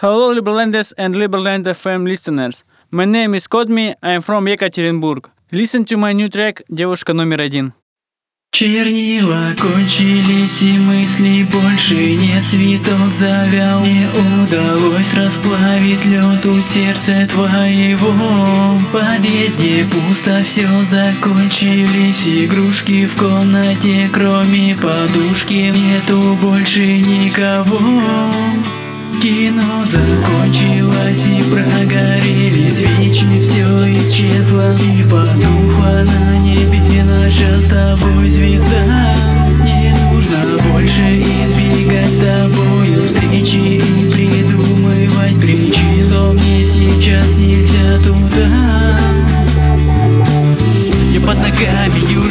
Hello, Liberlanders and Liberland FM listeners. My name is Kodmi, I am from Yekaterinburg. Listen to my new track «Девушка номер один». Чернила кончились и мысли больше нет Цветок завял, не удалось расплавить лед у сердца твоего В подъезде пусто, все закончились Игрушки в комнате, кроме подушки Нету больше никого Кино закончилось и прогорели свечи Все исчезло и потухло на небе наша с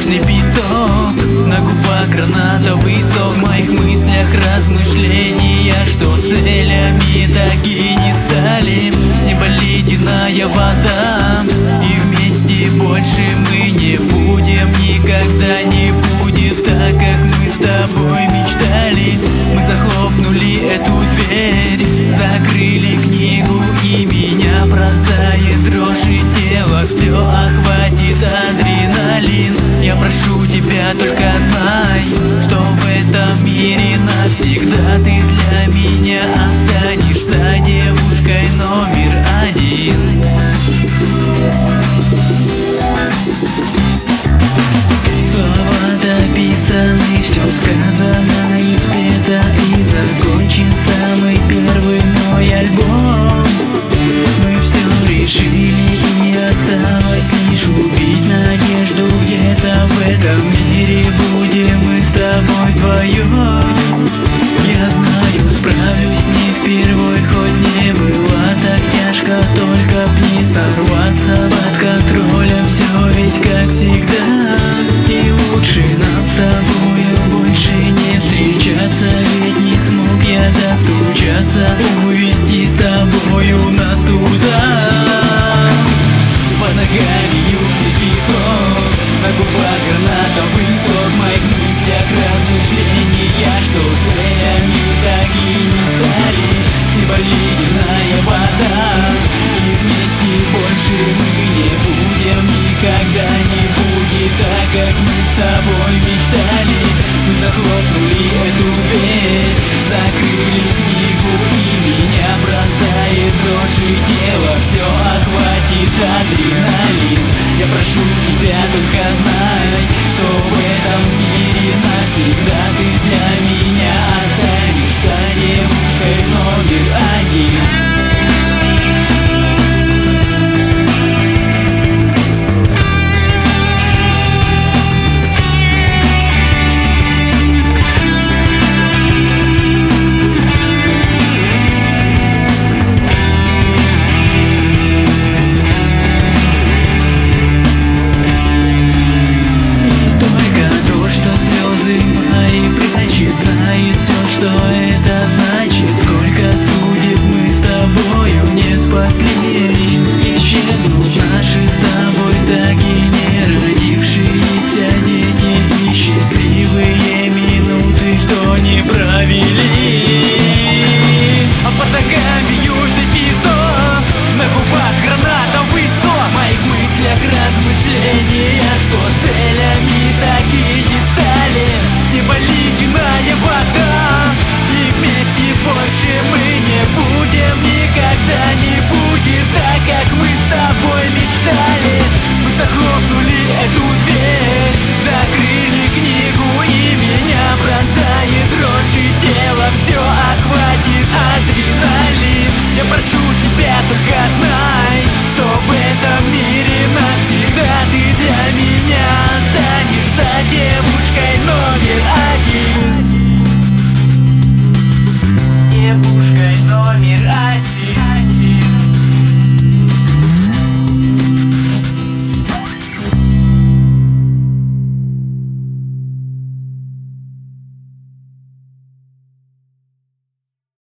южный песок На губах гранатовый сок. В моих мыслях размышления Что целями так и не стали. С неба ледяная вода И вместе больше мы не будем. Никогда не будет так, как мы с тобой мечтали. Мы захлопнули эту дверь Закрыли книгу и меня пронзает дрожь и тело Все только знай Что в этом мире навсегда Ты для меня останешься девушкой номер один. Слова дописаны, все сказано свое Я знаю, справлюсь не впервой Хоть не было так тяжко Только б не сорваться под контролем. Все ведь как всегда. И лучше нам с тобою больше не встречаться Ведь не смог я достучаться. Увидеть жизни не я, что целями так и не стали Ибо ледяная вода. И вместе больше мы не будем Никогда не будет так, как мы с тобой мечтали. Мы захлопнули эту дверь Закрыли книгу и меня бросает дрожь И тело все охватит адреналин. Я прошу тебя провели А под ногами южный песок На губах гранатовый сок В моих мыслях размышления Что целями такие